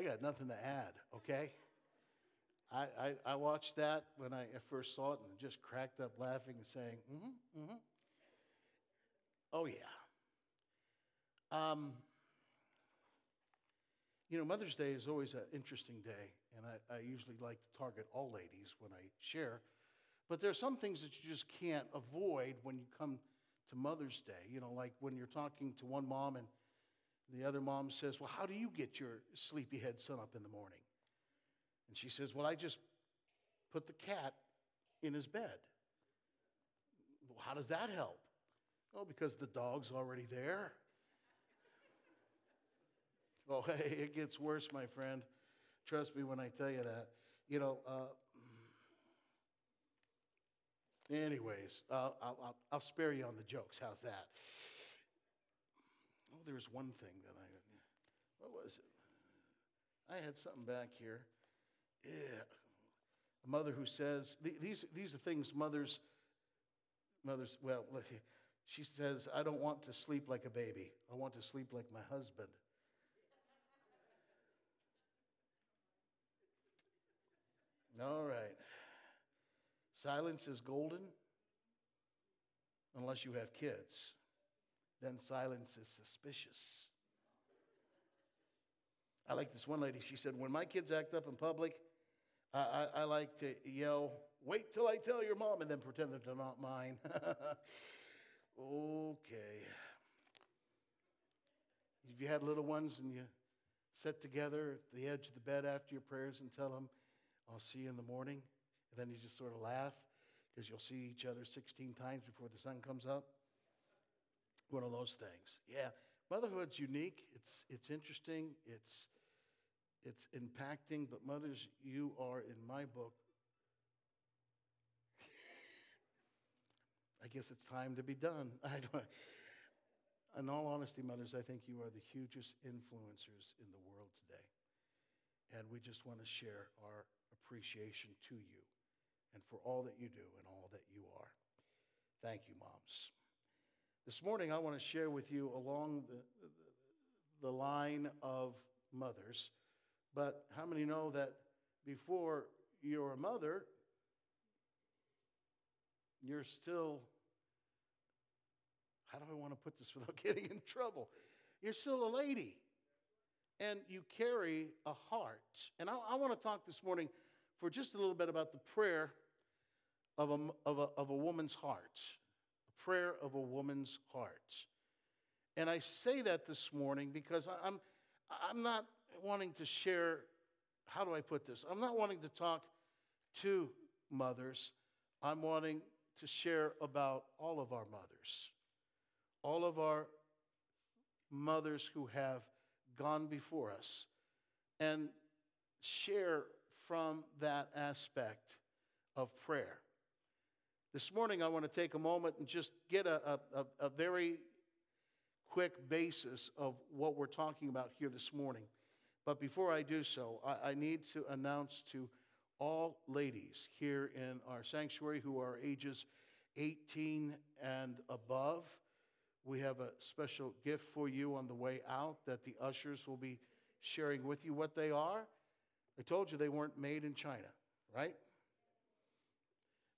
I got nothing to add, okay? I, I, I watched that when I first saw it and just cracked up laughing and saying, mm-hmm, mm-hmm. Oh, yeah. Um, you know, Mother's Day is always an interesting day, and I, I usually like to target all ladies when I share. But there are some things that you just can't avoid when you come to Mother's Day. You know, like when you're talking to one mom and the other mom says, Well, how do you get your sleepyhead son up in the morning? And she says, Well, I just put the cat in his bed. Well, how does that help? Oh, because the dog's already there. Oh, hey, it gets worse, my friend. Trust me when I tell you that. You know, uh, anyways, uh, I'll, I'll, I'll spare you on the jokes. How's that? Oh, there's one thing that I, what was it? I had something back here. Yeah. A mother who says, these, these are things mothers, mothers, well, she says, I don't want to sleep like a baby. I want to sleep like my husband. All right. Silence is golden unless you have kids. Then silence is suspicious. I like this one lady. She said, When my kids act up in public, I, I, I like to yell, Wait till I tell your mom, and then pretend they're not mine. okay. If you had little ones and you sit together at the edge of the bed after your prayers and tell them, I'll see you in the morning. And then you just sort of laugh because you'll see each other 16 times before the sun comes up. One of those things. Yeah, motherhood's unique. It's, it's interesting. It's, it's impacting. But, mothers, you are, in my book, I guess it's time to be done. I don't, in all honesty, mothers, I think you are the hugest influencers in the world today. And we just want to share our appreciation to you and for all that you do and all that you are. Thank you, moms. This morning, I want to share with you along the, the, line of mothers. But how many know that before you're a mother, you're still, how do I want to put this without getting in trouble? You're still a lady and you carry a heart. And I, I want to talk this morning for just a little bit about the prayer of a, of a, of a woman's heart. Prayer of a woman's heart. And I say that this morning because I'm, I'm not wanting to share, how do I put this? I'm not wanting to talk to mothers. I'm wanting to share about all of our mothers, all of our mothers who have gone before us, and share from that aspect of prayer. This morning, I want to take a moment and just get a, a, a very quick basis of what we're talking about here this morning. But before I do so, I, I need to announce to all ladies here in our sanctuary who are ages 18 and above, we have a special gift for you on the way out that the ushers will be sharing with you what they are. I told you they weren't made in China, right?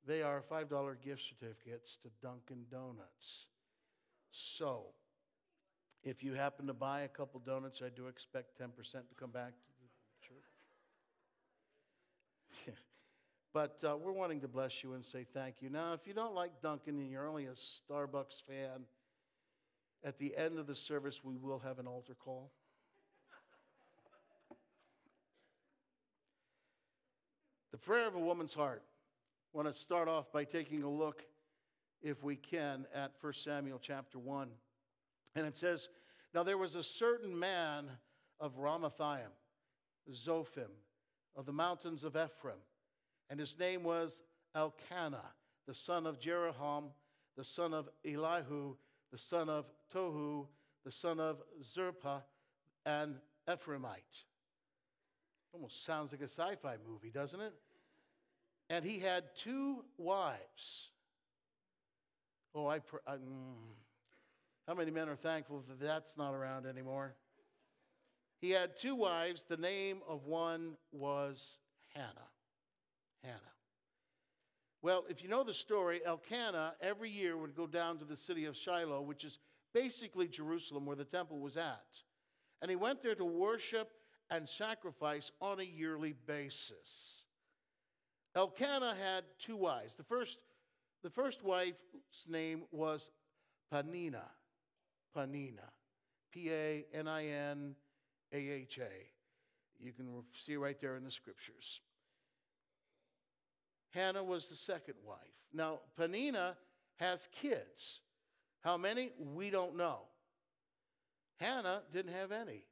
They are $5 gift certificates to Dunkin' Donuts. So, if you happen to buy a couple donuts, I do expect 10% to come back to the church. but uh, we're wanting to bless you and say thank you. Now, if you don't like Dunkin' and you're only a Starbucks fan, at the end of the service, we will have an altar call. the prayer of a woman's heart. Want to start off by taking a look, if we can, at 1 Samuel chapter 1. And it says, Now there was a certain man of Ramathaim, Zophim, of the mountains of Ephraim, and his name was Elkanah, the son of Jeroham, the son of Elihu, the son of Tohu, the son of Zerpa, an Ephraimite. Almost sounds like a sci fi movie, doesn't it? And he had two wives. Oh, I, I mm, how many men are thankful that that's not around anymore? He had two wives. The name of one was Hannah. Hannah. Well, if you know the story, Elkanah every year would go down to the city of Shiloh, which is basically Jerusalem where the temple was at. And he went there to worship and sacrifice on a yearly basis. Elkanah had two wives. The first, the first wife's name was Panina. Panina. P A N I N A H A. You can see right there in the scriptures. Hannah was the second wife. Now, Panina has kids. How many? We don't know. Hannah didn't have any.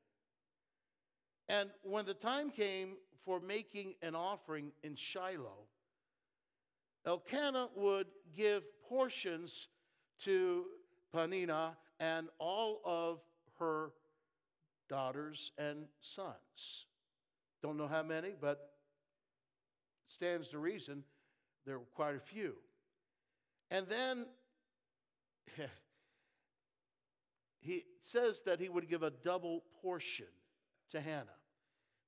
And when the time came for making an offering in Shiloh, Elkanah would give portions to Panina and all of her daughters and sons. Don't know how many, but stands to reason there were quite a few. And then he says that he would give a double portion to Hannah.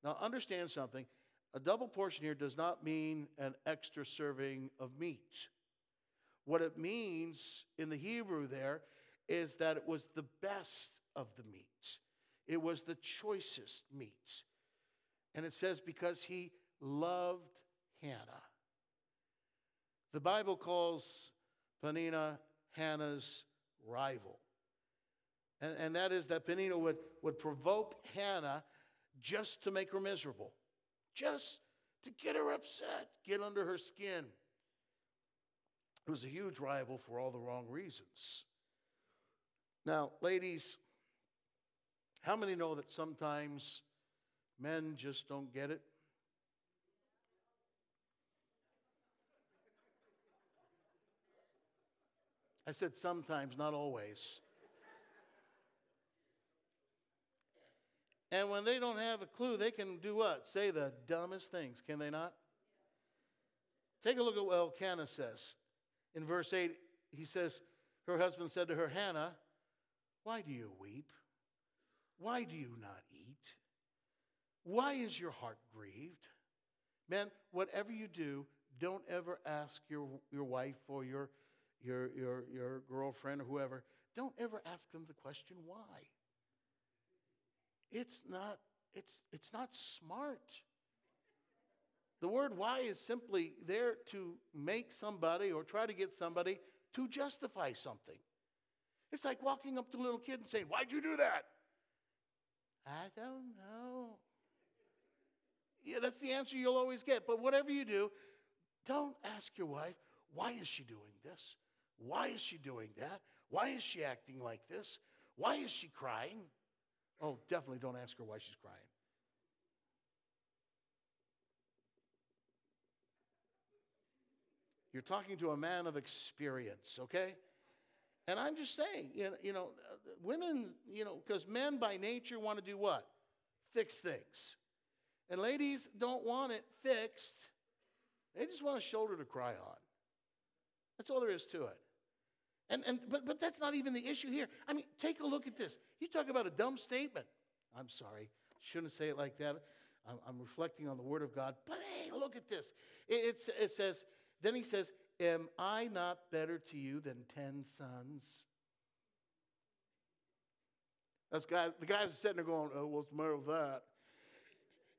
Now, understand something. A double portion here does not mean an extra serving of meat. What it means in the Hebrew there is that it was the best of the meat, it was the choicest meat. And it says, because he loved Hannah. The Bible calls Penina Hannah's rival. And, and that is that Penina would, would provoke Hannah just to make her miserable, just to get her upset, get under her skin. It was a huge rival for all the wrong reasons. Now, ladies, how many know that sometimes men just don't get it? I said sometimes, not always. And when they don't have a clue, they can do what? Say the dumbest things, can they not? Take a look at what Elkanah says. In verse 8, he says, Her husband said to her, Hannah, why do you weep? Why do you not eat? Why is your heart grieved? Men, whatever you do, don't ever ask your, your wife or your your, your, your girlfriend or whoever, don't ever ask them the question why. It's not, it's, it's not smart. The word why is simply there to make somebody or try to get somebody to justify something. It's like walking up to a little kid and saying, Why'd you do that? I don't know. Yeah, that's the answer you'll always get. But whatever you do, don't ask your wife, Why is she doing this? Why is she doing that? Why is she acting like this? Why is she crying? Oh, definitely don't ask her why she's crying. You're talking to a man of experience, okay? And I'm just saying, you know, you know uh, women, you know, because men by nature want to do what? Fix things. And ladies don't want it fixed, they just want a shoulder to cry on. That's all there is to it. And, and, but, but that's not even the issue here. I mean, take a look at this. You talk about a dumb statement. I'm sorry, shouldn't say it like that. I'm, I'm reflecting on the Word of God. But hey, look at this. It, it, it says, then he says, Am I not better to you than ten sons? That's guys, the guys are sitting there going, Oh, what's the matter with that?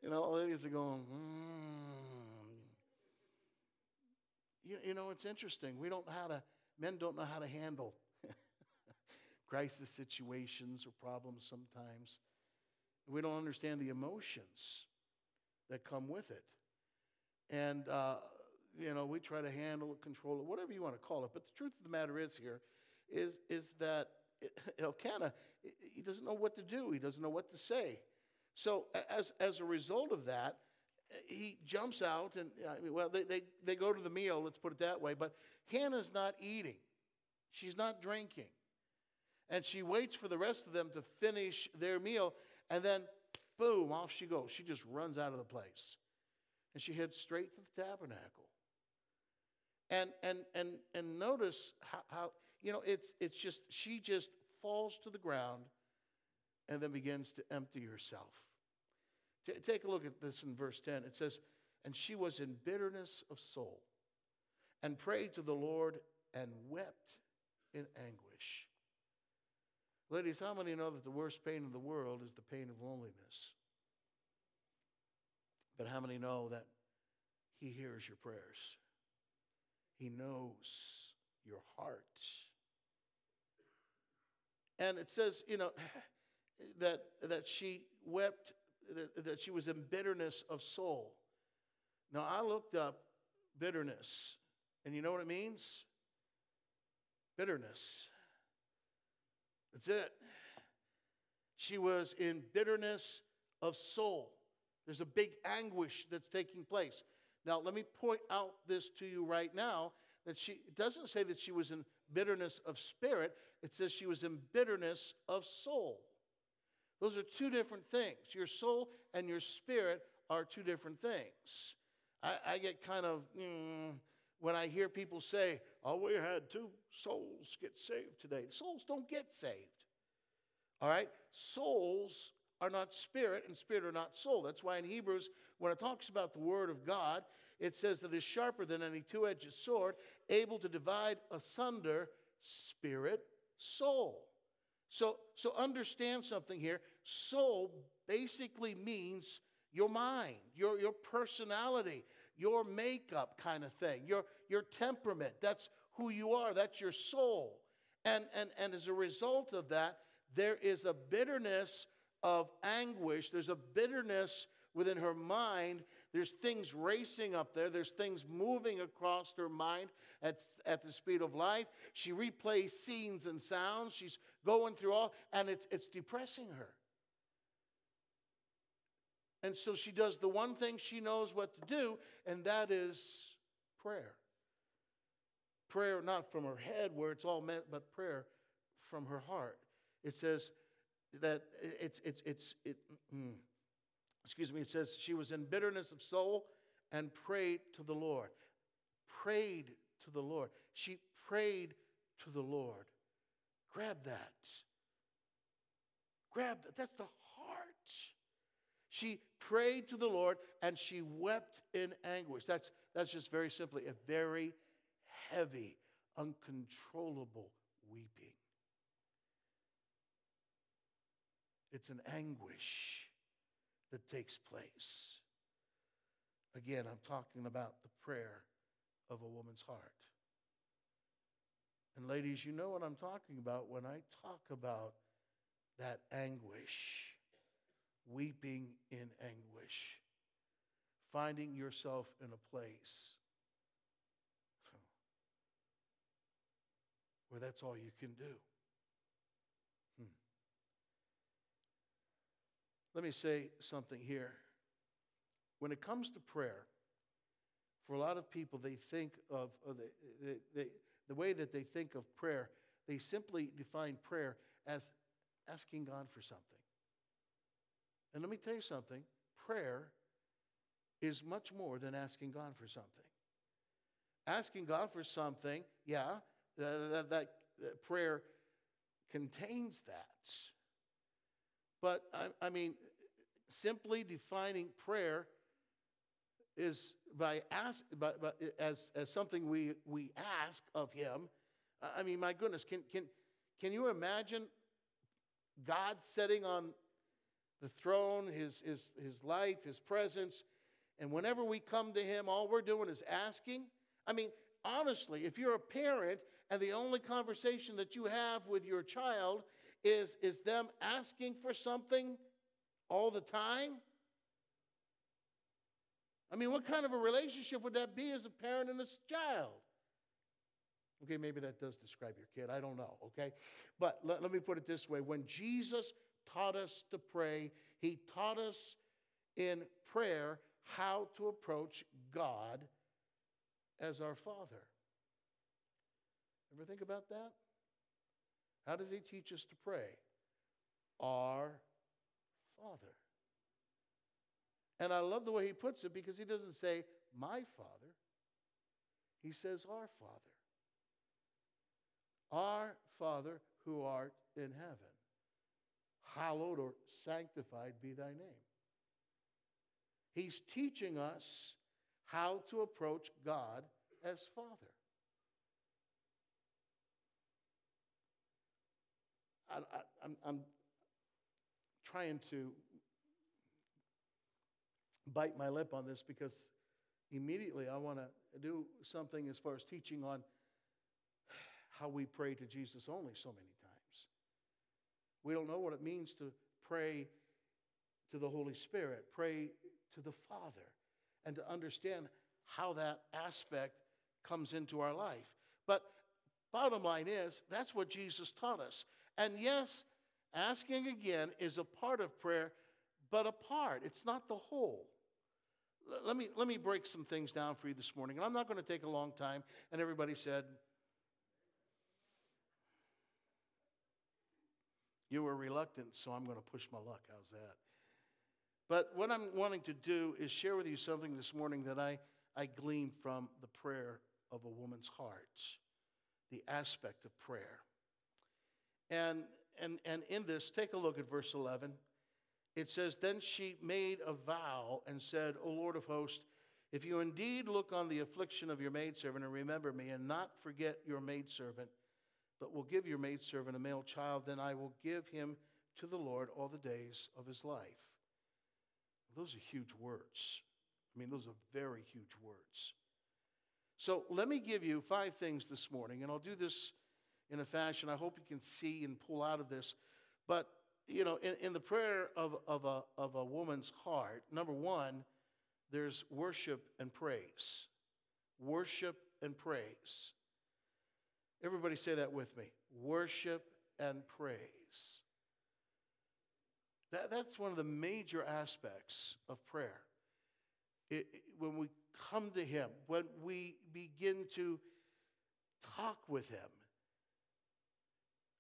You know, all the ladies are going, hmm. You, you know, it's interesting. We don't know how to Men don't know how to handle crisis situations or problems sometimes. We don't understand the emotions that come with it. And, uh, you know, we try to handle it, control it, whatever you want to call it. But the truth of the matter is here is, is that Elkanah, he doesn't know what to do. He doesn't know what to say. So as, as a result of that, he jumps out and, well, they, they, they go to the meal, let's put it that way, but Hannah's not eating, she's not drinking. And she waits for the rest of them to finish their meal, and then, boom, off she goes. She just runs out of the place. And she heads straight to the tabernacle. And, and, and, and notice how, how, you know, it's, it's just, she just falls to the ground and then begins to empty herself. T- take a look at this in verse 10. It says, And she was in bitterness of soul and prayed to the Lord and wept in anguish. Ladies, how many know that the worst pain in the world is the pain of loneliness? But how many know that He hears your prayers? He knows your heart. And it says, you know, that, that she wept, that, that she was in bitterness of soul. Now, I looked up bitterness, and you know what it means? Bitterness. That's it. She was in bitterness of soul. There's a big anguish that's taking place. Now, let me point out this to you right now that she doesn't say that she was in bitterness of spirit, it says she was in bitterness of soul. Those are two different things. Your soul and your spirit are two different things. I, I get kind of, mm, when I hear people say, oh, we had two souls get saved today. Souls don't get saved. All right? Souls are not spirit, and spirit are not soul. That's why in Hebrews, when it talks about the Word of God, it says that it is sharper than any two edged sword, able to divide asunder spirit, soul. So, so understand something here. Soul basically means your mind, your, your personality, your makeup kind of thing, your, your temperament. That's who you are, that's your soul. And, and, and as a result of that, there is a bitterness of anguish, there's a bitterness within her mind there's things racing up there, there's things moving across her mind at, at the speed of life. She replays scenes and sounds. She's going through all, and it's, it's depressing her. And so she does the one thing she knows what to do, and that is prayer. Prayer not from her head where it's all meant, but prayer from her heart. It says that it's, it's, it's, it, mm, excuse me, it says she was in bitterness of soul and prayed to the Lord. Prayed to the Lord. She prayed to the Lord. Grab that. Grab that. That's the heart. She prayed to the Lord and she wept in anguish. That's, that's just very simply a very heavy, uncontrollable weeping. It's an anguish that takes place. Again, I'm talking about the prayer of a woman's heart. And ladies, you know what I'm talking about when I talk about that anguish, weeping in anguish, finding yourself in a place where that's all you can do. Hmm. Let me say something here. When it comes to prayer, for a lot of people, they think of, uh, the, the, the way that they think of prayer, they simply define prayer as asking God for something. And let me tell you something prayer is much more than asking God for something. Asking God for something, yeah, that, that, that prayer contains that. But I, I mean, simply defining prayer is by ask, by, by, as, as something we, we ask of Him. I mean, my goodness, can, can, can you imagine God sitting on the throne, his, his, his life, His presence, and whenever we come to Him, all we're doing is asking? I mean, honestly, if you're a parent and the only conversation that you have with your child is, is them asking for something all the time? I mean, what kind of a relationship would that be as a parent and a child? Okay, maybe that does describe your kid. I don't know, okay? But let, let me put it this way when Jesus taught us to pray, he taught us in prayer how to approach God as our Father. Ever think about that? How does he teach us to pray? Our Father. And I love the way he puts it because he doesn't say, my Father. He says, our Father. Our Father who art in heaven, hallowed or sanctified be thy name. He's teaching us how to approach God as Father. I, I, I'm, I'm trying to bite my lip on this because immediately I want to do something as far as teaching on how we pray to Jesus only so many times. We don't know what it means to pray to the Holy Spirit, pray to the Father, and to understand how that aspect comes into our life. But bottom line is, that's what Jesus taught us. And yes, asking again is a part of prayer, but a part, it's not the whole. Let me, let me break some things down for you this morning. And I'm not going to take a long time. And everybody said, You were reluctant, so I'm going to push my luck. How's that? But what I'm wanting to do is share with you something this morning that I, I gleaned from the prayer of a woman's heart, the aspect of prayer. And, and, and in this, take a look at verse 11. It says, Then she made a vow and said, O Lord of hosts, if you indeed look on the affliction of your maidservant and remember me, and not forget your maidservant, but will give your maidservant a male child, then I will give him to the Lord all the days of his life. Those are huge words. I mean, those are very huge words. So let me give you five things this morning, and I'll do this in a fashion I hope you can see and pull out of this. But, you know, in, in the prayer of, of, a, of a woman's heart, number one, there's worship and praise. Worship and praise. Everybody say that with me worship and praise. That, that's one of the major aspects of prayer. It, it, when we come to Him, when we begin to talk with Him,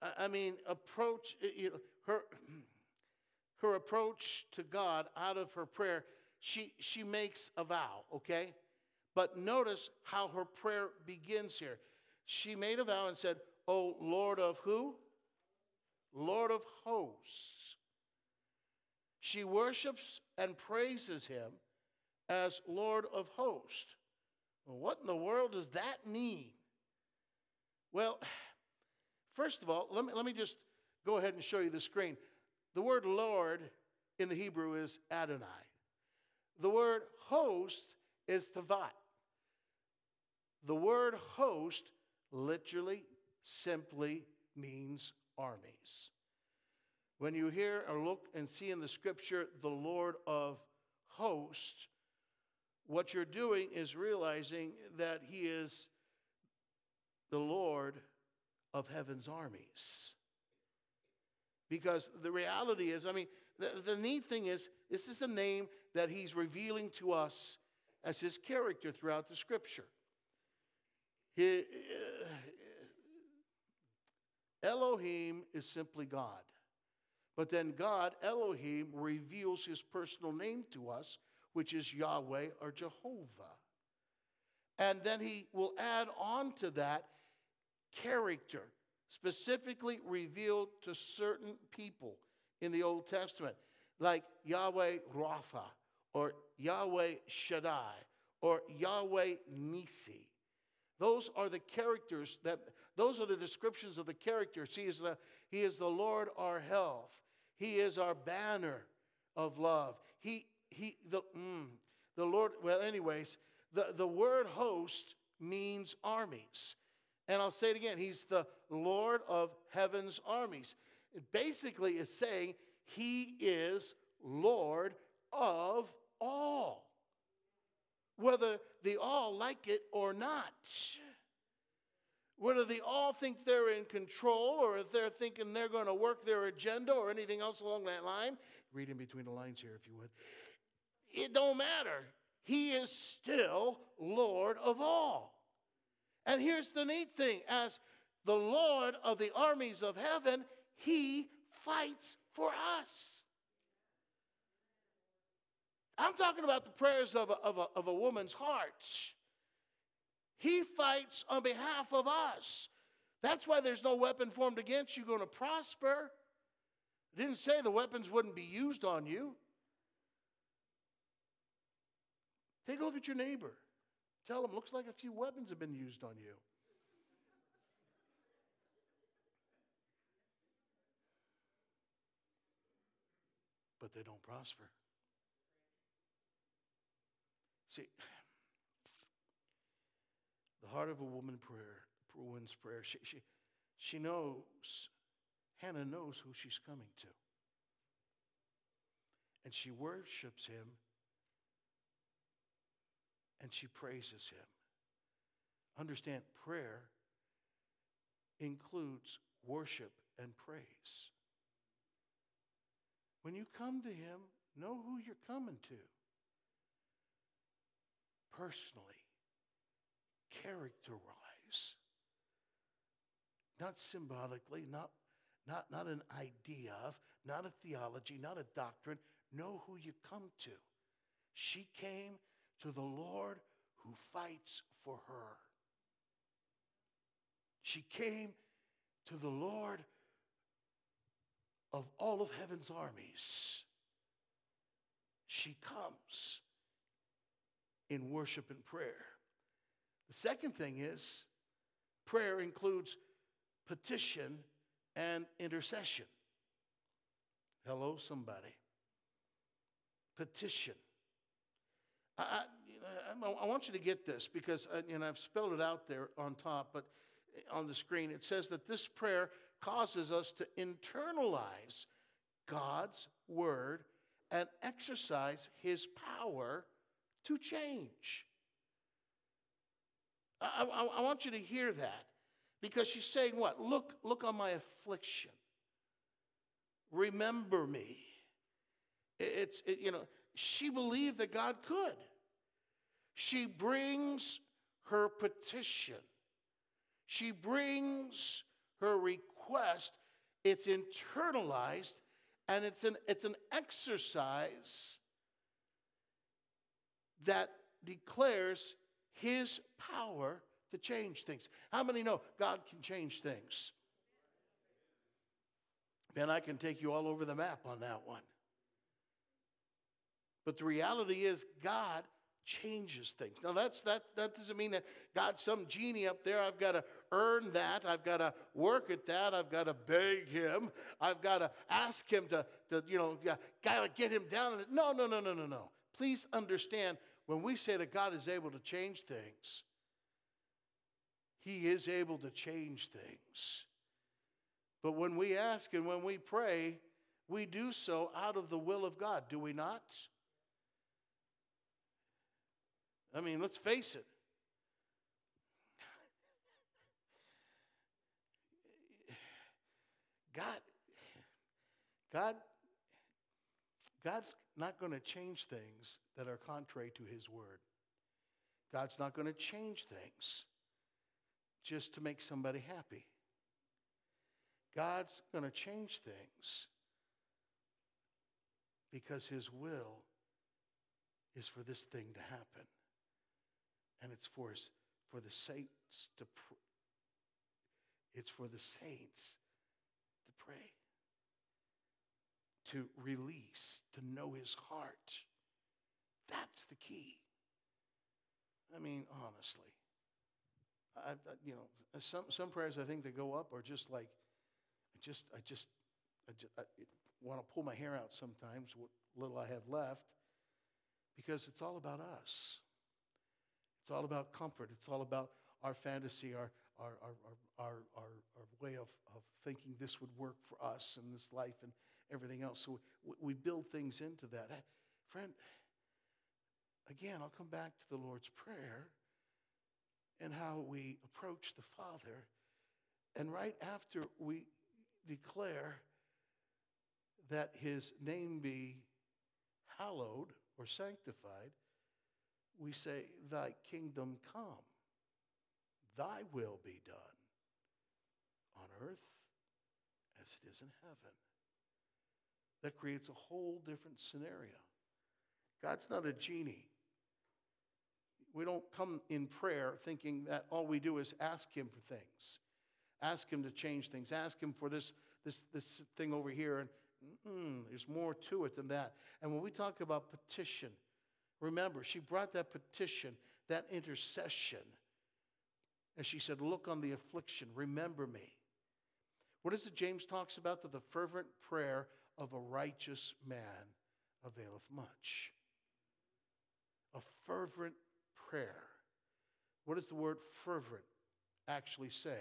I, I mean, approach, uh, you know, her, her approach to God out of her prayer, she, she makes a vow, okay? But notice how her prayer begins here. She made a vow and said, O Lord of who? Lord of hosts. She worships and praises him as Lord of hosts. What in the world does that mean? Well, first of all, let me, let me just go ahead and show you the screen. The word Lord in the Hebrew is Adonai. The word host is Tavat. The word host literally simply means armies. When you hear or look and see in the scripture the Lord of hosts, what you're doing is realizing that He is the Lord of heaven's armies. Because the reality is, I mean, the, the neat thing is, this is a name that He's revealing to us as His character throughout the scripture. He, Elohim is simply God. But then God, Elohim, reveals his personal name to us, which is Yahweh or Jehovah. And then he will add on to that character, specifically revealed to certain people in the Old Testament, like Yahweh Rapha, or Yahweh Shaddai, or Yahweh Nissi. Those are the characters that, those are the descriptions of the characters. He is the, he is the Lord our health. He is our banner of love. He, he, the, mm, the Lord, well, anyways, the, the word host means armies. And I'll say it again He's the Lord of heaven's armies. It basically is saying He is Lord of all whether they all like it or not. Whether they all think they're in control or if they're thinking they're going to work their agenda or anything else along that line. Read in between the lines here, if you would. It don't matter. He is still Lord of all. And here's the neat thing as the Lord of the armies of heaven, he fights for us. I'm talking about the prayers of a, of a, of a woman's heart. He fights on behalf of us. That's why there's no weapon formed against you going to prosper. It didn't say the weapons wouldn't be used on you. Take a look at your neighbor. Tell them, looks like a few weapons have been used on you. But they don't prosper. See, heart of a woman prayer, woman's prayer, she, she, she knows, Hannah knows who she's coming to. And she worships him and she praises him. Understand, prayer includes worship and praise. When you come to him, know who you're coming to. Personally, characterize. Not symbolically, not, not, not an idea of, not a theology, not a doctrine. Know who you come to. She came to the Lord who fights for her. She came to the Lord of all of heaven's armies. She comes in worship and prayer. The second thing is prayer includes petition and intercession. Hello, somebody. Petition. I, I, want you to get this because uh, you know, I've spelled it out there on top, but on the screen it says that this prayer causes us to internalize God's word and exercise his power to change. I, I, I want you to hear that because she's saying, What? Look, look on my affliction. Remember me. It's, it, you know, she believed that God could. She brings her petition, she brings her request. It's internalized and it's an, it's an exercise that declares his power to change things. How many know God can change things? Man, I can take you all over the map on that one. But the reality is, God changes things. Now, that's, that, that doesn't mean that God's some genie up there. I've got to earn that. I've got to work at that. I've got to beg Him. I've got to ask Him to, to you know, got to get Him down. No, no, no, no, no, no. Please understand when we say that God is able to change things, He is able to change things. But when we ask and when we pray, we do so out of the will of God, do we not? I mean, let's face it. God, God, God's not going to change things that are contrary to His word. God's not going to change things just to make somebody happy. God's going to change things because His will is for this thing to happen and it's for us, for the saints to pr- it's for the saints to pray to release to know his heart. That's the key. I mean honestly I, I, you know some, some prayers i think that go up are just like i just i just i, just, I want to pull my hair out sometimes what little i have left because it's all about us. It's all about comfort. It's all about our fantasy, our, our, our, our, our, our way of, of thinking this would work for us in this life and everything else. So we, we build things into that. Friend, again, I'll come back to the Lord's Prayer and how we approach the Father. And right after we declare that his name be hallowed or sanctified, we say, Thy kingdom come, Thy will be done on earth as it is in heaven. That creates a whole different scenario. God's not a genie. We don't come in prayer thinking that all we do is ask Him for things, ask Him to change things, ask Him for this, this, this thing over here. And mm, there's more to it than that. And when we talk about petition, Remember, she brought that petition, that intercession. And she said, Look on the affliction, remember me. What is it James talks about? That the fervent prayer of a righteous man availeth much. A fervent prayer. What does the word fervent actually say?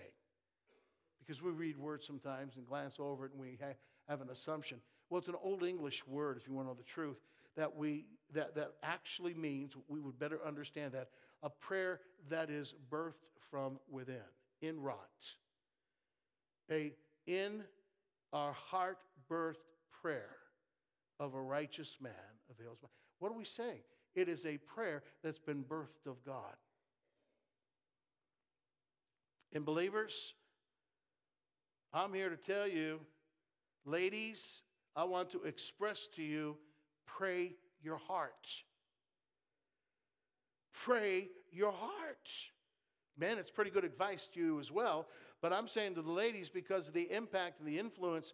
Because we read words sometimes and glance over it and we ha- have an assumption. Well, it's an old English word, if you want to know the truth, that, we, that, that actually means, we would better understand that, a prayer that is birthed from within, inwrought. A in our heart birthed prayer of a righteous man avails. What are we saying? It is a prayer that's been birthed of God. And believers, I'm here to tell you, ladies, I want to express to you pray your heart. Pray your heart. Man, it's pretty good advice to you as well, but I'm saying to the ladies because of the impact and the influence,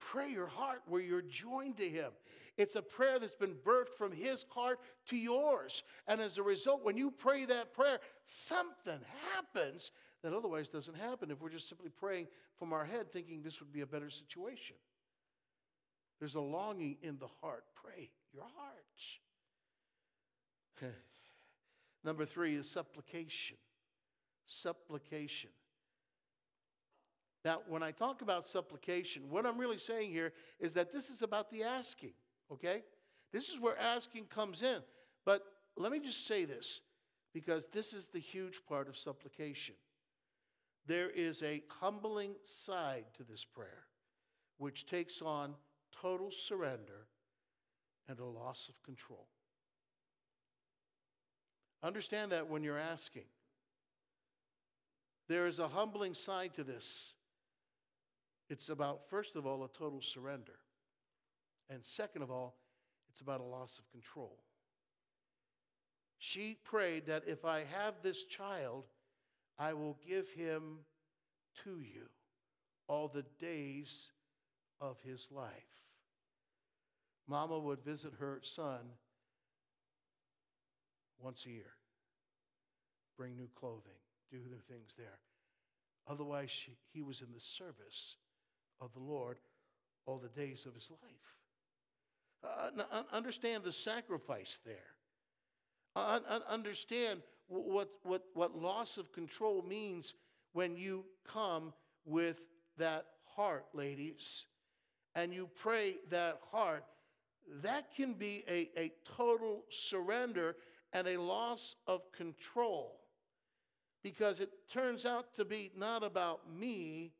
pray your heart where you're joined to Him. It's a prayer that's been birthed from His heart to yours. And as a result, when you pray that prayer, something happens that otherwise doesn't happen if we're just simply praying from our head thinking this would be a better situation. There's a longing in the heart. Pray your heart. Number three is supplication. Supplication. Now, when I talk about supplication, what I'm really saying here is that this is about the asking, okay? This is where asking comes in. But let me just say this, because this is the huge part of supplication. There is a humbling side to this prayer, which takes on total surrender and a loss of control. Understand that when you're asking. There is a humbling side to this. It's about, first of all, a total surrender. And second of all, it's about a loss of control. She prayed that if I have this child, I will give him to you all the days of his life. Mama would visit her son once a year, bring new clothing, do the things there. Otherwise, she, he was in the service of the Lord all the days of his life. Uh, understand the sacrifice there. Uh, understand what, what, what loss of control means when you come with that heart, ladies, and you pray that heart. That can be a, a total surrender and a loss of control because it turns out to be not about me.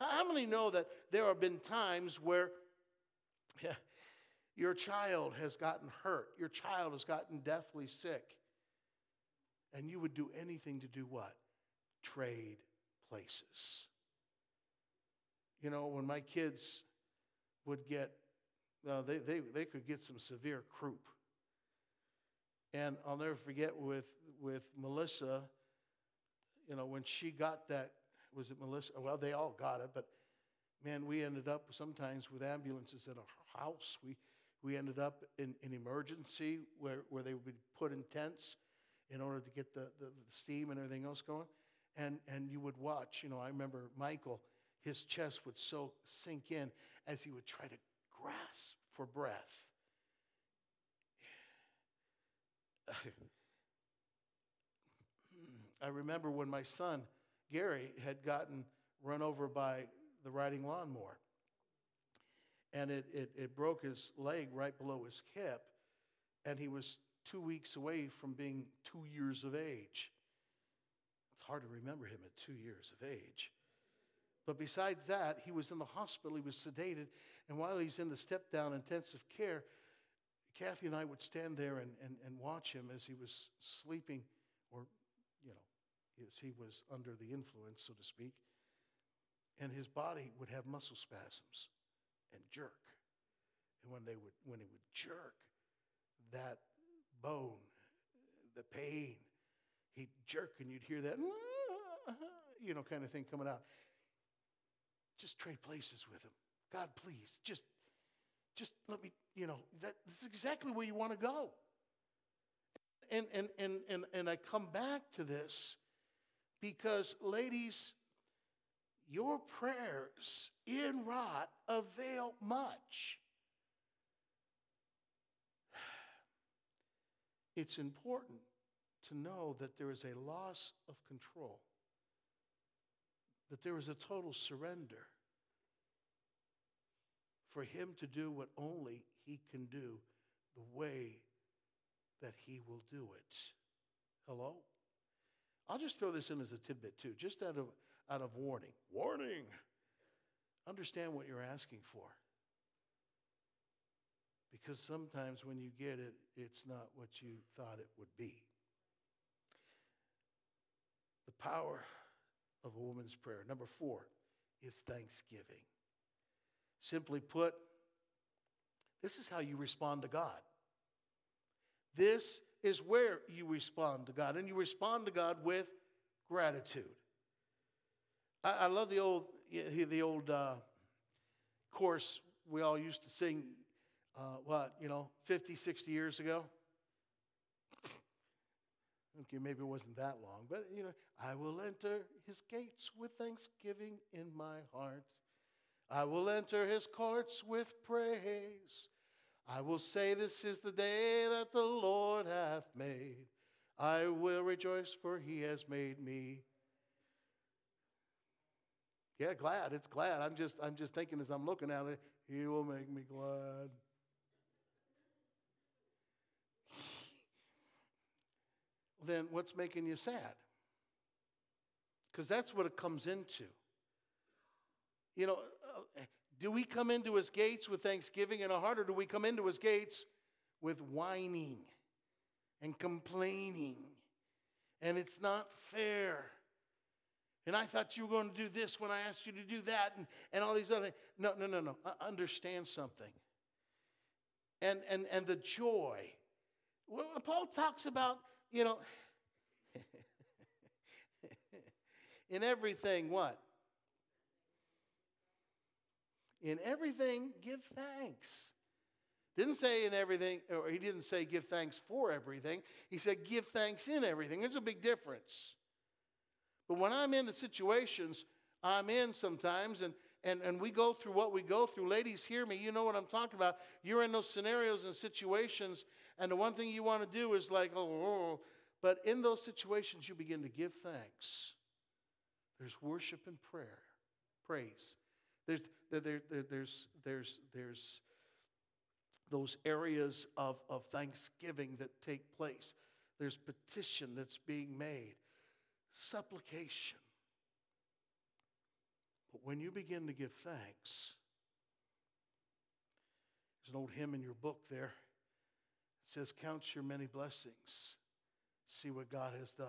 How many know that there have been times where yeah, your child has gotten hurt, your child has gotten deathly sick, and you would do anything to do what? Trade places. You know, when my kids would get, uh, they, they, they could get some severe croup. And I'll never forget with, with Melissa, you know, when she got that, was it Melissa? Well, they all got it, but man, we ended up sometimes with ambulances at our house. We, we ended up in, in emergency where, where they would be put in tents in order to get the, the, the steam and everything else going. And, and you would watch, you know, I remember Michael, his chest would so sink in as he would try to grasp for breath. I remember when my son, Gary, had gotten run over by the riding lawnmower. And it, it, it broke his leg right below his hip. And he was two weeks away from being two years of age. It's hard to remember him at two years of age. But besides that, he was in the hospital, he was sedated, and while he's in the step down intensive care, Kathy and I would stand there and, and, and watch him as he was sleeping, or, you know, he was under the influence, so to speak. And his body would have muscle spasms and jerk. And when, they would, when he would jerk, that bone, the pain, he'd jerk and you'd hear that, you know, kind of thing coming out. Just trade places with him. God, please, just, just let me, you know, that, that's exactly where you want to go. and, and, and, and, and I come back to this because, ladies, your prayers inwrought avail much. It's important to know that there is a loss of control, that there is a total surrender for Him to do what only He can do the way that He will do it. Hello? I'll just throw this in as a tidbit too, just out of, out of warning. Warning! Understand what you're asking for. Because sometimes when you get it, it's not what you thought it would be. The power of a woman's prayer. Number four is thanksgiving. Simply put, this is how you respond to God. This is where you respond to God, and you respond to God with gratitude. I, I love the old the old uh, chorus we all used to sing. Uh, what you know, 50, 60 years ago. Okay, maybe it wasn't that long, but you know, I will enter his gates with thanksgiving in my heart. I will enter his courts with praise. I will say, This is the day that the Lord hath made. I will rejoice, for he has made me. Yeah, glad. It's glad. I'm just, I'm just thinking as I'm looking at it, he will make me glad. then what's making you sad? Because that's what it comes into. You know, uh, do we come into his gates with thanksgiving in our heart, or do we come into his gates with whining and complaining? And it's not fair. And I thought you were going to do this when I asked you to do that, and, and all these other things. No, no, no, no. I understand something. And, and, and the joy. Well, Paul talks about, you know, in everything, what? In everything, give thanks. Didn't say in everything, or he didn't say give thanks for everything. He said give thanks in everything. There's a big difference. But when I'm in the situations I'm in sometimes, and, and, and we go through what we go through, ladies, hear me. You know what I'm talking about. You're in those scenarios and situations, and the one thing you want to do is like, oh, oh, oh. but in those situations, you begin to give thanks. There's worship and prayer, praise. There's, there, there, there's, there's, there's those areas of, of thanksgiving that take place. There's petition that's being made, supplication. But when you begin to give thanks, there's an old hymn in your book there. It says, Count your many blessings, see what God has done.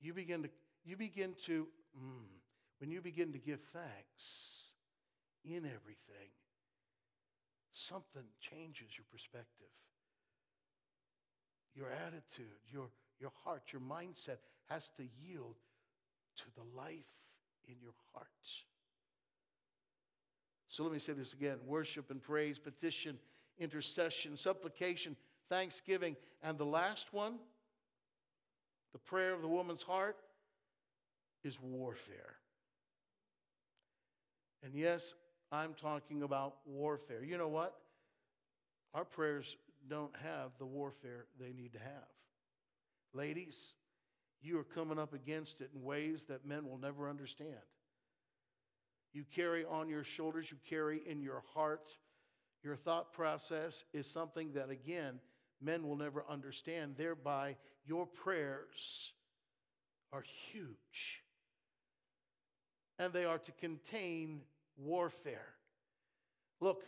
You begin to, you begin to mm, when you begin to give thanks in everything, something changes your perspective. Your attitude, your, your heart, your mindset has to yield to the life in your heart. So let me say this again worship and praise, petition, intercession, supplication, thanksgiving, and the last one, the prayer of the woman's heart, is warfare. And yes, I'm talking about warfare. You know what? Our prayers don't have the warfare they need to have. Ladies, you are coming up against it in ways that men will never understand. You carry on your shoulders, you carry in your heart. Your thought process is something that, again, men will never understand. Thereby, your prayers are huge and they are to contain warfare. Look,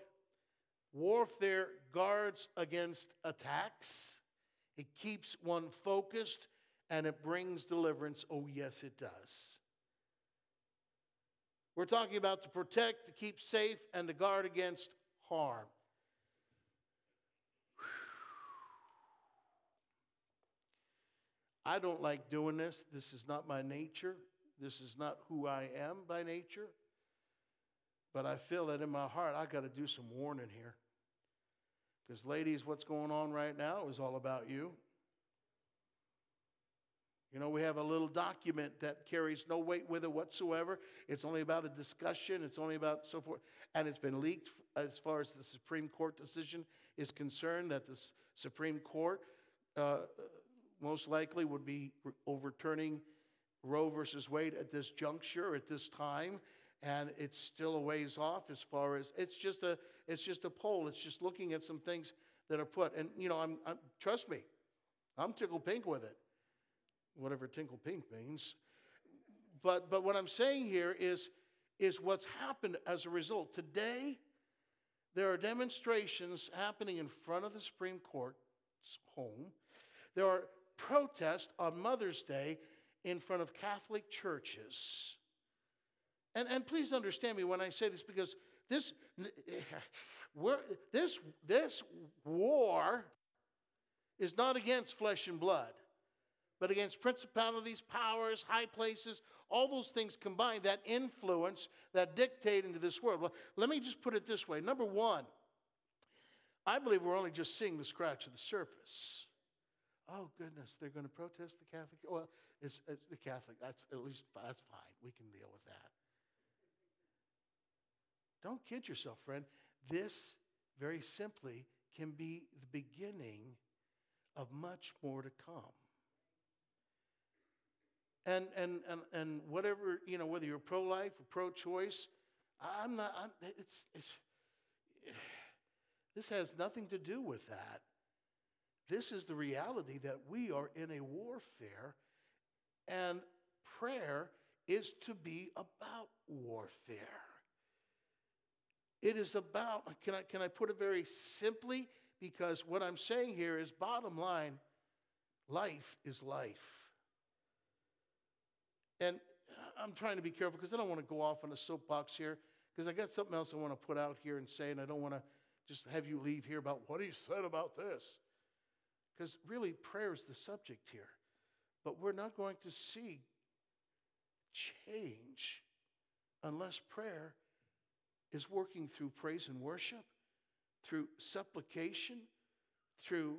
warfare guards against attacks, it keeps one focused, and it brings deliverance. Oh, yes, it does. We're talking about to protect, to keep safe, and to guard against harm. I don't like doing this. This is not my nature. This is not who I am by nature. But I feel that in my heart, I got to do some warning here. Because, ladies, what's going on right now is all about you. You know, we have a little document that carries no weight with it whatsoever. It's only about a discussion, it's only about so forth. And it's been leaked as far as the Supreme Court decision is concerned, that the Supreme Court uh, most likely would be overturning Roe versus Wade at this juncture, at this time. And it's still a ways off as far as it's just a it's just a poll. It's just looking at some things that are put. And you know, I'm, I'm trust me, I'm tickle pink with it whatever tinkle pink means. But, but what I'm saying here is, is what's happened as a result. Today, there are demonstrations happening in front of the Supreme Court's home. There are protests on Mother's Day in front of Catholic churches. And, and please understand me when I say this because this, this, this war is not against flesh and blood but against principalities, powers, high places, all those things combined that influence, that dictate into this world. Well, let me just put it this way. Number one, I believe we're only just seeing the scratch of the surface. Oh, goodness, they're going to protest the Catholic. Well, it's, it's the Catholic. That's at least that's fine. We can deal with that. Don't kid yourself, friend. This, very simply, can be the beginning of much more to come. And, and, and, and whatever, you know, whether you're pro life or pro choice, I'm not, I'm, it's, it's, this has nothing to do with that. This is the reality that we are in a warfare, and prayer is to be about warfare. It is about, can I, can I put it very simply? Because what I'm saying here is bottom line life is life. And I'm trying to be careful because I don't want to go off on a soapbox here because I got something else I want to put out here and say, and I don't want to just have you leave here about what he said about this. Because really, prayer is the subject here. But we're not going to see change unless prayer is working through praise and worship, through supplication, through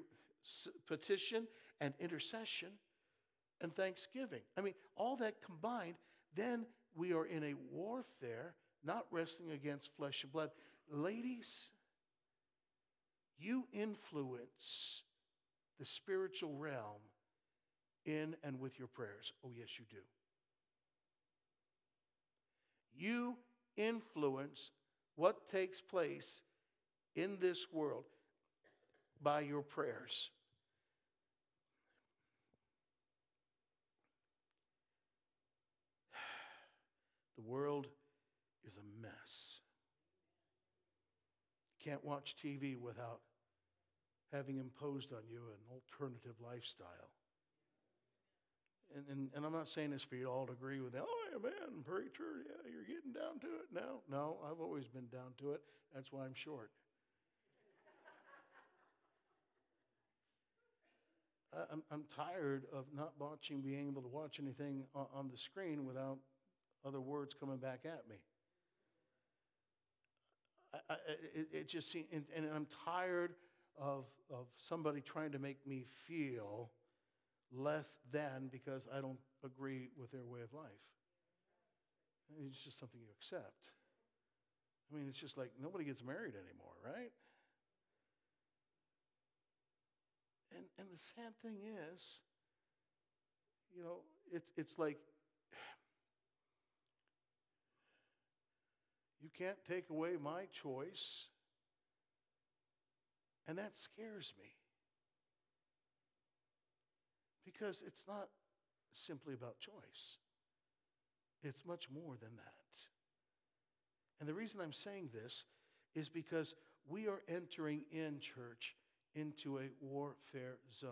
petition and intercession, and thanksgiving. I mean, all that combined, then we are in a warfare, not wrestling against flesh and blood. Ladies, you influence the spiritual realm in and with your prayers. Oh, yes, you do. You influence what takes place in this world by your prayers. The world is a mess. You can't watch TV without having imposed on you an alternative lifestyle. And, and, and, I'm not saying this for you all to agree with, oh, man, preacher, yeah, you're getting down to it. No, no, I've always been down to it. That's why I'm short. I'm, I'm tired of not watching, being able to watch anything on, on the screen without other words coming back at me. I, I, it, it, just seems, and, and I'm tired of, of somebody trying to make me feel less than because I don't agree with their way of life. It's just something you accept. I mean, it's just like nobody gets married anymore, right? And, and the sad thing is, you know, it's, it's like You can't take away my choice. And that scares me. Because it's not simply about choice, it's much more than that. And the reason I'm saying this is because we are entering in, church, into a warfare zone.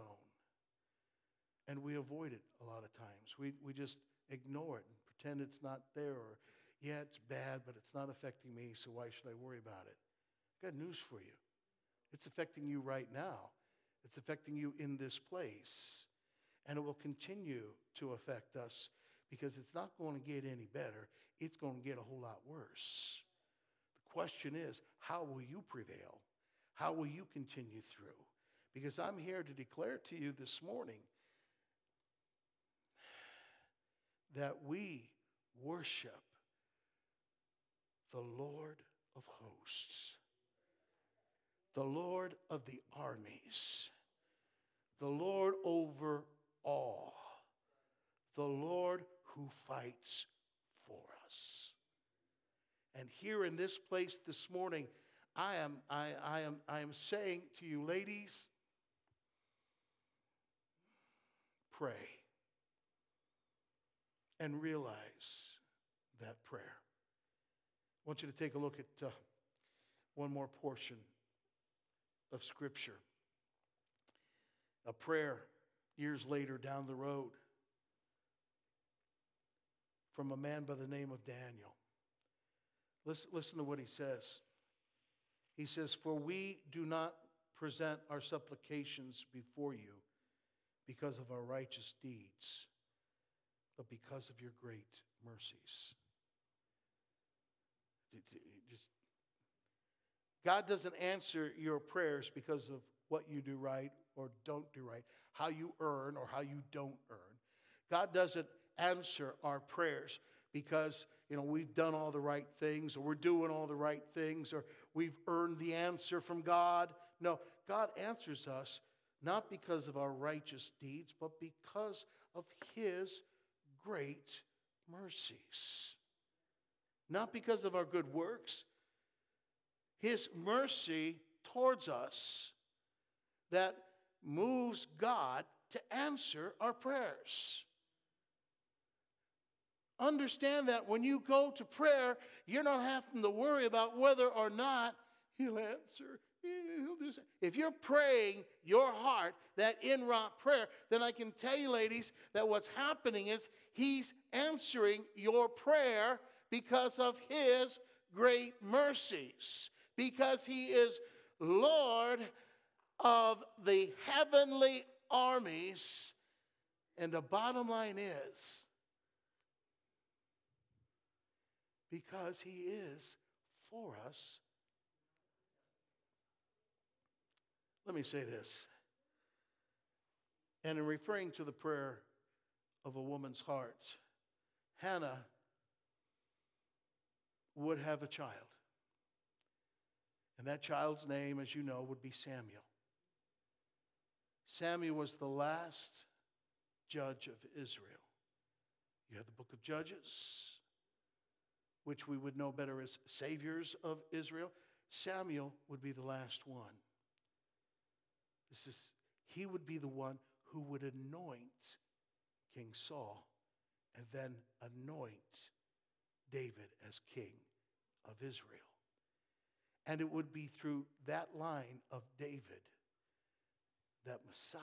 And we avoid it a lot of times. We, we just ignore it and pretend it's not there or yeah, it's bad, but it's not affecting me, so why should I worry about it? I got news for you. It's affecting you right now. It's affecting you in this place. And it will continue to affect us because it's not going to get any better. It's going to get a whole lot worse. The question is, how will you prevail? How will you continue through? Because I'm here to declare to you this morning that we worship the Lord of hosts, the Lord of the armies, the Lord over all, the Lord who fights for us. And here in this place this morning, I am, I, I am, I am saying to you, ladies, pray and realize that prayer. I want you to take a look at uh, one more portion of Scripture. A prayer years later down the road from a man by the name of Daniel. Listen, listen to what he says. He says, For we do not present our supplications before you because of our righteous deeds, but because of your great mercies. Just, God doesn't answer your prayers because of what you do right or don't do right, how you earn or how you don't earn. God doesn't answer our prayers because you know we've done all the right things or we're doing all the right things or we've earned the answer from God. No, God answers us not because of our righteous deeds, but because of his great mercies. Not because of our good works, his mercy towards us that moves God to answer our prayers. Understand that when you go to prayer, you're not having to worry about whether or not He'll answer. If you're praying your heart, that inwrought prayer, then I can tell you, ladies, that what's happening is He's answering your prayer because of His great mercies, because He is Lord of the heavenly armies. And the bottom line is, because he is for us. Let me say this. And in referring to the prayer of a woman's heart, Hannah would have a child. And that child's name, as you know, would be Samuel. Samuel was the last judge of Israel. You have the book of Judges, which we would know better as saviors of Israel. Samuel would be the last one. This is, he would be the one who would anoint King Saul and then anoint David as king of Israel. And it would be through that line of David that Messiah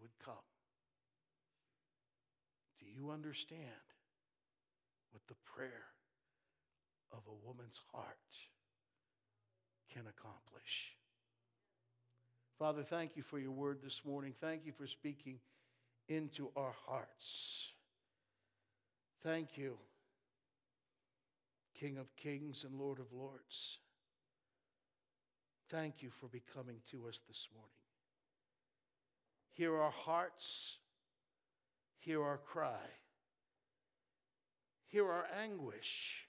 would come. Do you understand what the prayer of a woman's heart can accomplish. Father, thank you for your word this morning. Thank you for speaking into our hearts. Thank you, King of kings and Lord of lords. Thank you for becoming to us this morning. Hear our hearts, hear our cry, hear our anguish.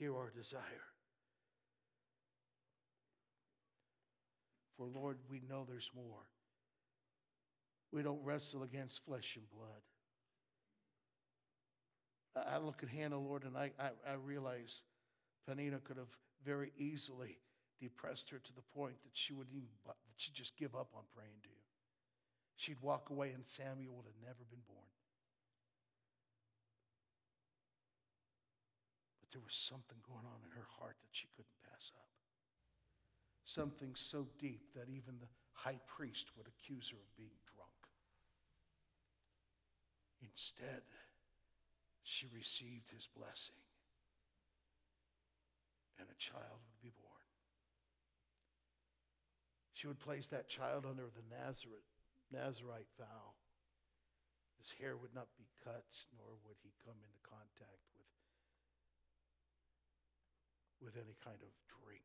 Hear our desire. For Lord, we know there's more. We don't wrestle against flesh and blood. I look at Hannah, Lord, and I, I, I realize Peninnah could have very easily depressed her to the point that she would even that she'd just give up on praying to you. She'd walk away, and Samuel would have never been born. There was something going on in her heart that she couldn't pass up. Something so deep that even the high priest would accuse her of being drunk. Instead, she received his blessing, and a child would be born. She would place that child under the Nazareth, Nazarite vow, His hair would not be cut, nor would he come into contact with, any kind of drink.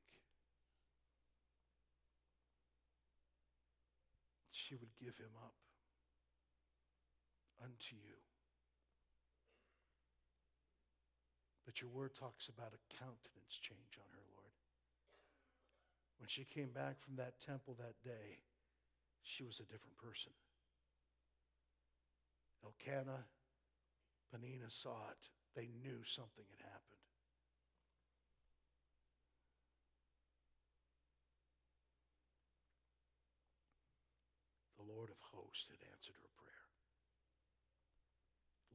She would give him up unto you. But your word talks about a countenance change on her, Lord. When she came back from that temple that day, she was a different person. Elkanah, Peninnah saw it. They knew something had happened. The Lord of hosts had answered her prayer.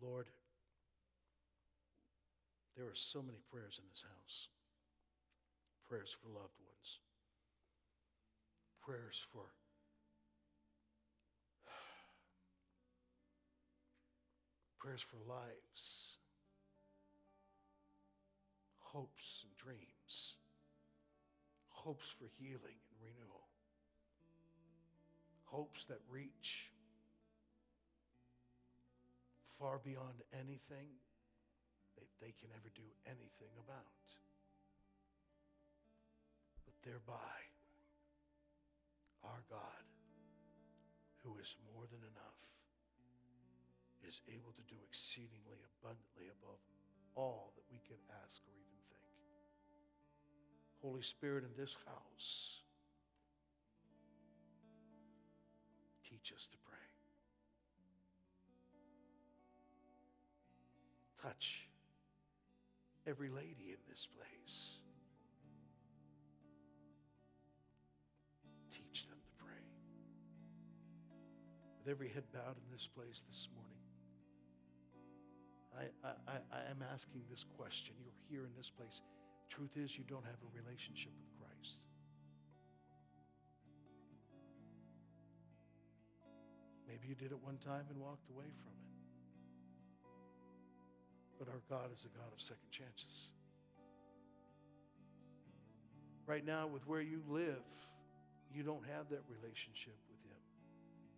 Lord, there are so many prayers in this house. Prayers for loved ones, prayers for prayers for lives, hopes and dreams, hopes for healing and renewal, hopes that reach far beyond anything that they can ever do anything about. But thereby, our God, who is more than enough, is able to do exceedingly abundantly above all that we can ask or even think. Holy Spirit, in this house, teach us to Touch every lady in this place. Teach them to pray. With every head bowed in this place this morning, I, I, I am asking this question. You're here in this place. Truth is, you don't have a relationship with Christ. Maybe you did it one time and walked away from it. But our God is a God of second chances. Right now, with where you live, you don't have that relationship with Him.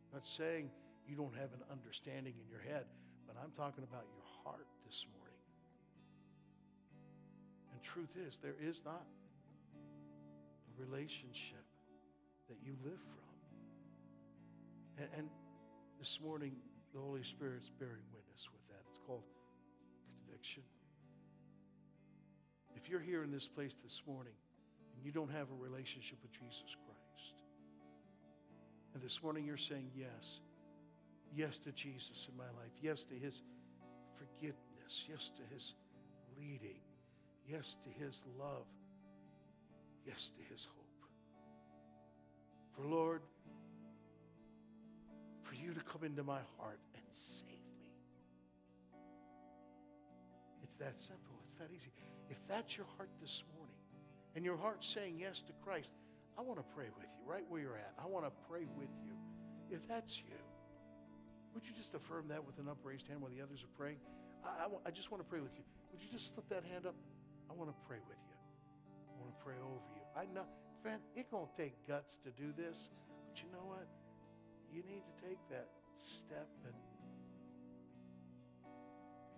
I'm not saying you don't have an understanding in your head, but I'm talking about your heart this morning. And truth is, there is not a relationship that you live from. And, and this morning, the Holy Spirit's bearing witness with that. It's called conviction. If you're here in this place this morning and you don't have a relationship with Jesus Christ, and this morning you're saying yes, yes to Jesus in my life, yes to his forgiveness, yes to his leading, yes to his love, yes to his hope. For Lord, for you to come into my heart and save It's that simple. It's that easy. If that's your heart this morning and your heart's saying yes to Christ, I want to pray with you right where you're at. I want to pray with you. If that's you, would you just affirm that with an upraised hand while the others are praying? I, I, I just want to pray with you. Would you just slip that hand up? I want to pray with you. I want to pray over you. I know, it's going to take guts to do this, but you know what? You need to take that step and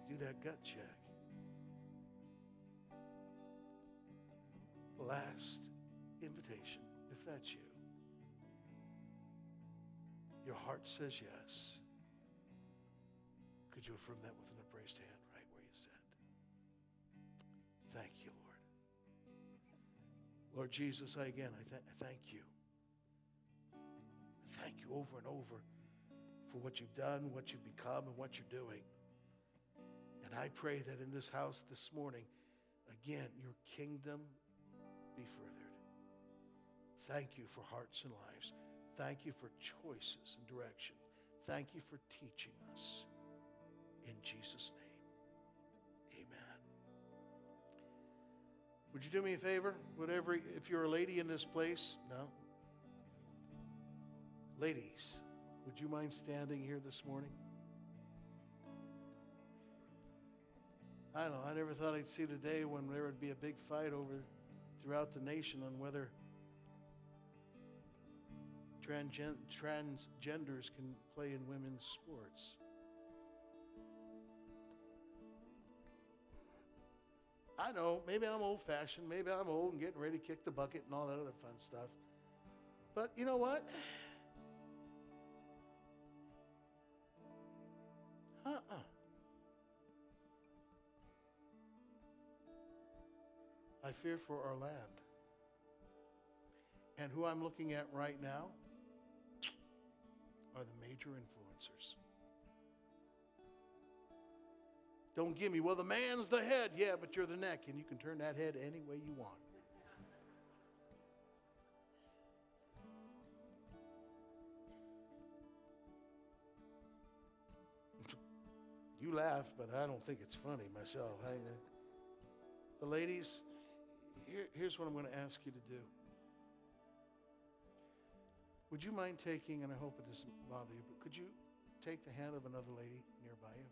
do that gut check. Last invitation, if that's you. Your heart says yes. Could you affirm that with an upraised hand right where you sit? Thank you, Lord. Lord Jesus, I again, I, th- I thank you. I thank you over and over for what you've done, what you've become, and what you're doing. And I pray that in this house this morning, again, your kingdom be furthered. Thank you for hearts and lives. Thank you for choices and direction. Thank you for teaching us. In Jesus' name, amen. Would you do me a favor? Whatever, if you're a lady in this place, no? Ladies, would you mind standing here this morning? I don't know. I never thought I'd see the day when there would be a big fight over throughout the nation on whether transgenders can play in women's sports. I know, maybe I'm old fashioned, maybe I'm old and getting ready to kick the bucket and all that other fun stuff. But you know what? Uh uh-uh. uh I fear for our land. And who I'm looking at right now are the major influencers. Don't give me, well, the man's the head. Yeah, but you're the neck, and you can turn that head any way you want. you laugh, but I don't think it's funny myself. I, the ladies, here, here's what I'm going to ask you to do. Would you mind taking, and I hope it doesn't bother you, but could you take the hand of another lady nearby you?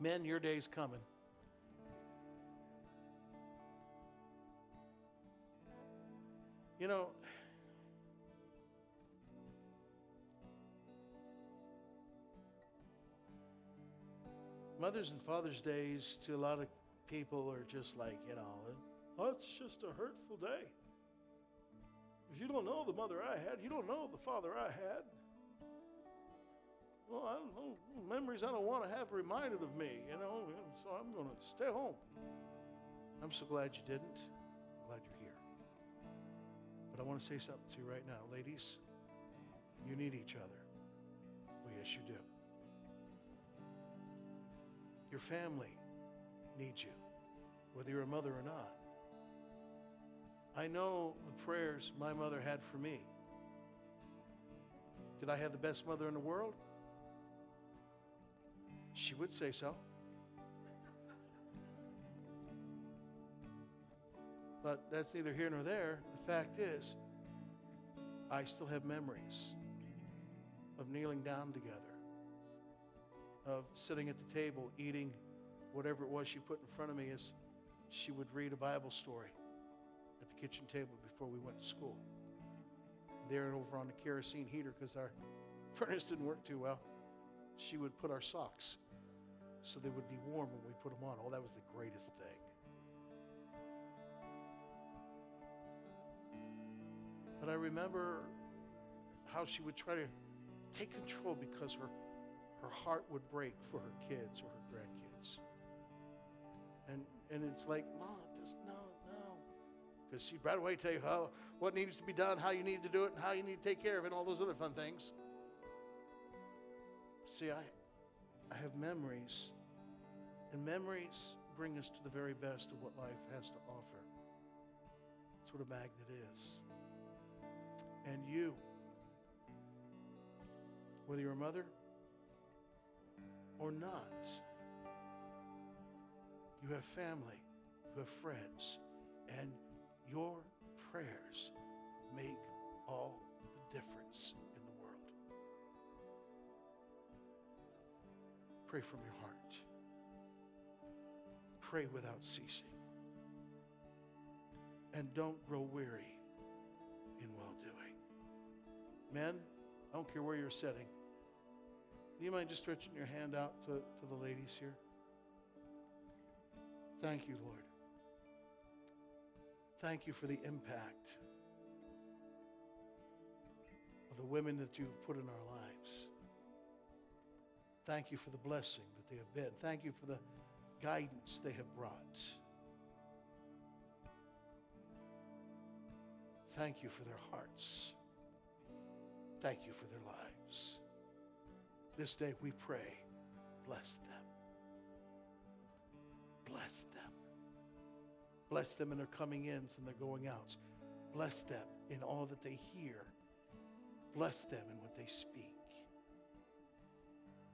Men, your day's coming. You know, Mother's and Father's Days to a lot of people are just like, you know, oh, it's just a hurtful day. If you don't know the mother I had, you don't know the father I had. Well, I don't know, memories I don't want to have reminded of me, you know, so I'm going to stay home. I'm so glad you didn't. I'm glad you're here. But I want to say something to you right now. Ladies, you need each other. Well, yes, you do. Your family needs you, whether you're a mother or not. I know the prayers my mother had for me. Did I have the best mother in the world? She would say so. But that's neither here nor there. The fact is, I still have memories of kneeling down together of sitting at the table eating whatever it was she put in front of me as she would read a Bible story at the kitchen table before we went to school. There and over on the kerosene heater, because our furnace didn't work too well, she would put our socks so they would be warm when we put them on. Oh, that was the greatest thing. But I remember how she would try to take control because her her heart would break for her kids or her grandkids. And, and it's like, Mom, just no, no. Because she'd right away tell you how, what needs to be done, how you need to do it, and how you need to take care of it, and all those other fun things. See, I, I have memories, and memories bring us to the very best of what life has to offer. That's what a magnet is. And you, whether you're a mother, or not. You have family, you have friends, and your prayers make all the difference in the world. Pray from your heart. Pray without ceasing. And don't grow weary in well doing. Men, I don't care where you're sitting. Do you mind just stretching your hand out to, to the ladies here? Thank you, Lord. Thank you for the impact of the women that you've put in our lives. Thank you for the blessing that they have been. Thank you for the guidance they have brought. Thank you for their hearts. Thank you for their lives. This day we pray, bless them. Bless them. Bless them in their coming ins and their going outs. Bless them in all that they hear. Bless them in what they speak.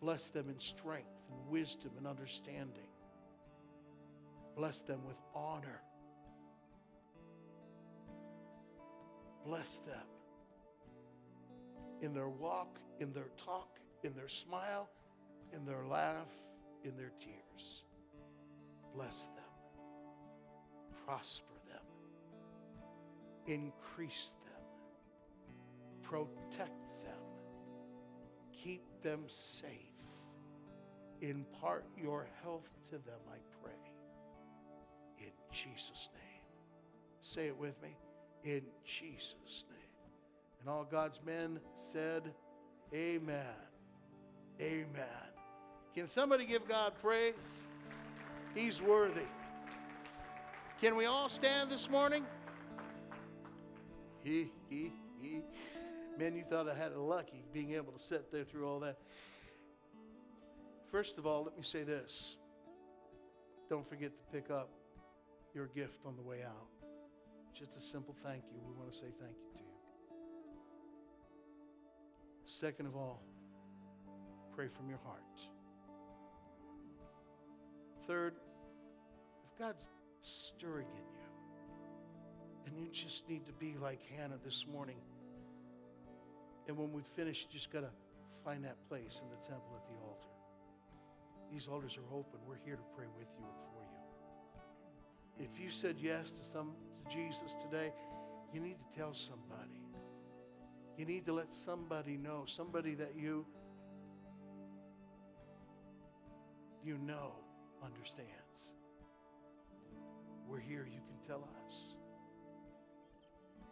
Bless them in strength and wisdom and understanding. Bless them with honor. Bless them in their walk, in their talk, in their smile, in their laugh, in their tears. Bless them, prosper them, increase them, protect them, Keep them safe. Impart your health to them, I pray. In Jesus' name. Say it with me. In Jesus' name. And all God's men said, Amen. Amen. Can somebody give God praise? He's worthy. Can we all stand this morning? He, he, he. Man, you thought I had it lucky being able to sit there through all that. First of all, let me say this. Don't forget to pick up your gift on the way out. Just a simple thank you. We want to say thank you to you. Second of all, pray from your heart. Third, if God's stirring in you, and you just need to be like Hannah this morning, and when we finish, you just got to find that place in the temple at the altar. These altars are open. We're here to pray with you and for you. If you said yes to some to Jesus today, you need to tell somebody. You need to let somebody know, somebody that you you know understands. We're here, you can tell us.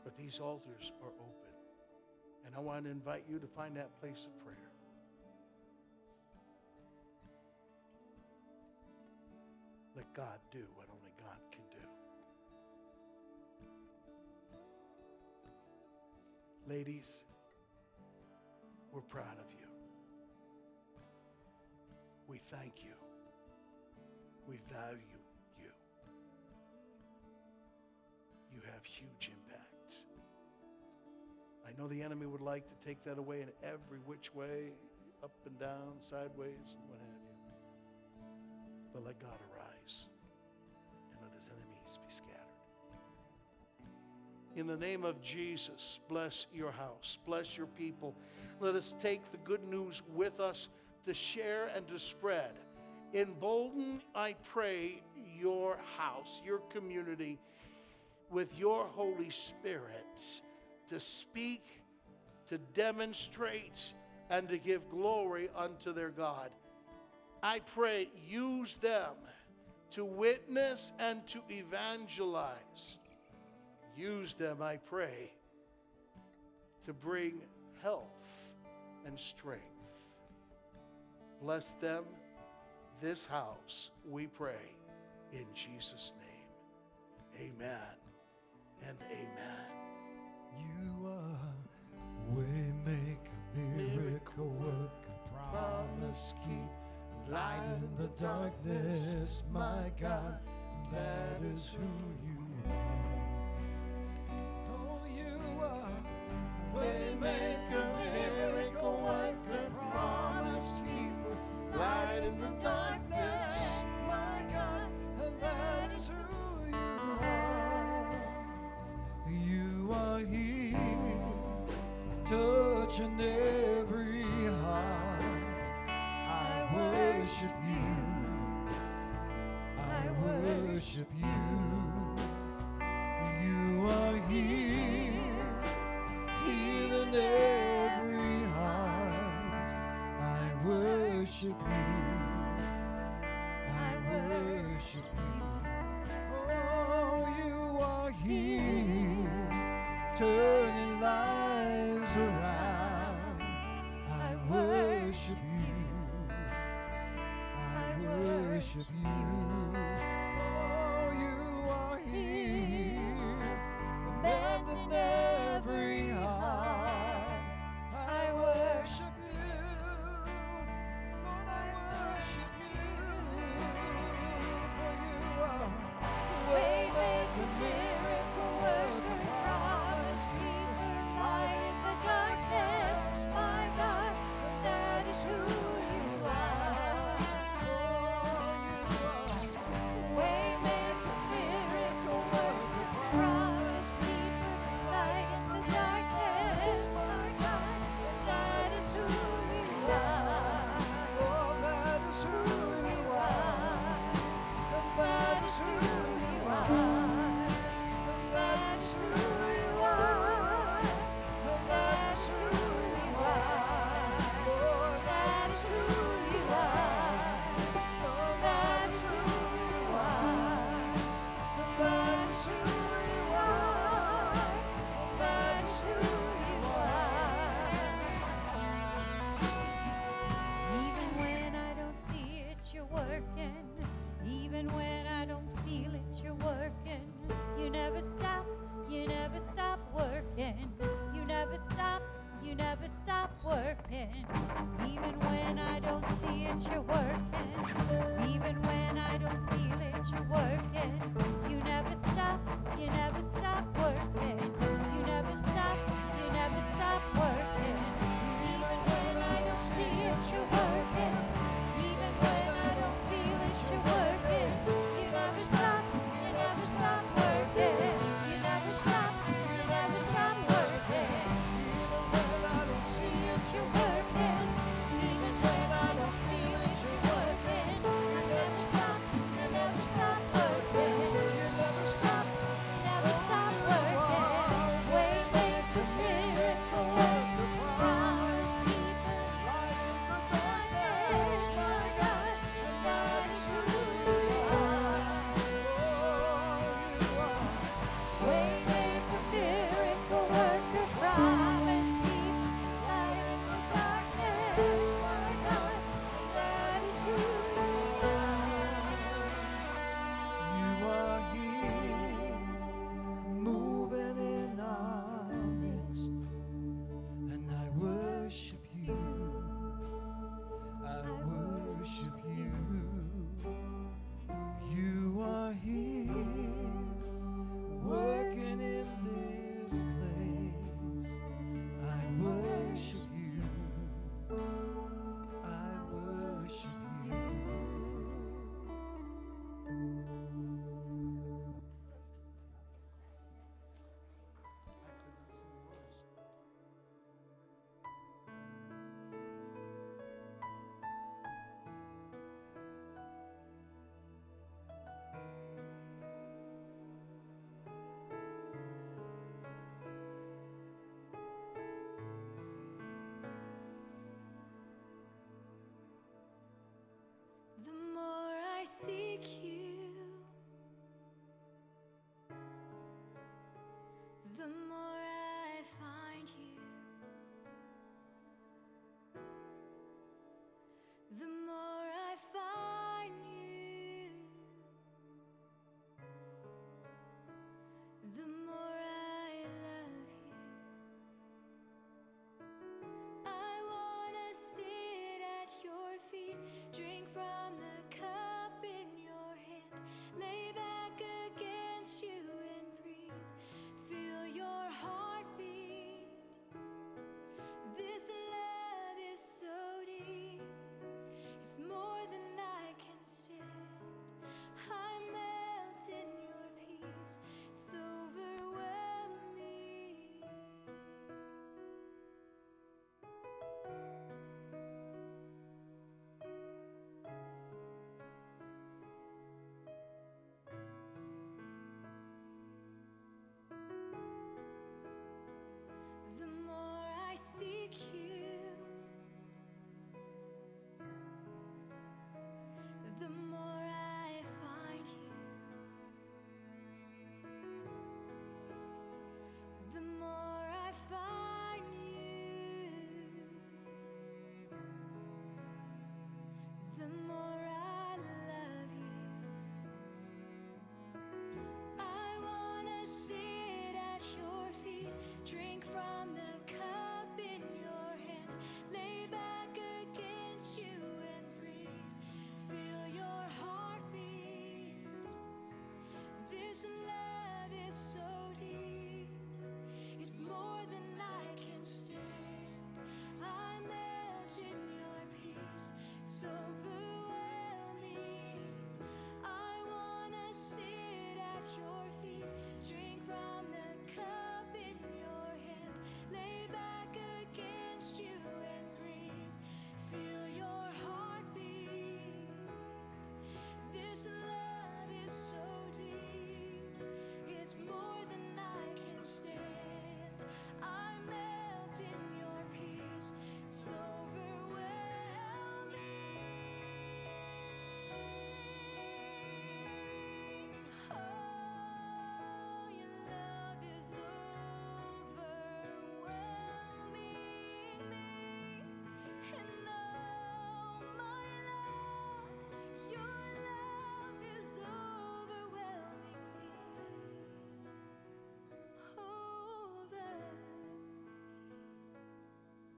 But these altars are open. And I want to invite you to find that place of prayer. Let God do what only God can do. Ladies, we're proud of you. We thank you. We value you. You have huge impacts. I know the enemy would like to take that away in every which way, up and down, sideways, and what have you. But let God arise and let his enemies be scattered. In the name of Jesus, bless your house, bless your people. Let us take the good news with us to share and to spread. Embolden, I pray, your house, your community with your Holy Spirit to speak, to demonstrate, and to give glory unto their God. I pray, use them to witness and to evangelize. Use them, I pray, to bring health and strength. Bless them, this house, we pray, in Jesus' name. Amen and amen. You are waymaker, miracle worker, promise keep, light in the darkness, my God, that is who you are. Oh, you are waymaker, miracle light in the darkness, my God, and that is who you are. You are here, touching every heart. I worship you. I worship you. Worship you. I worship you. Oh, you are here, drink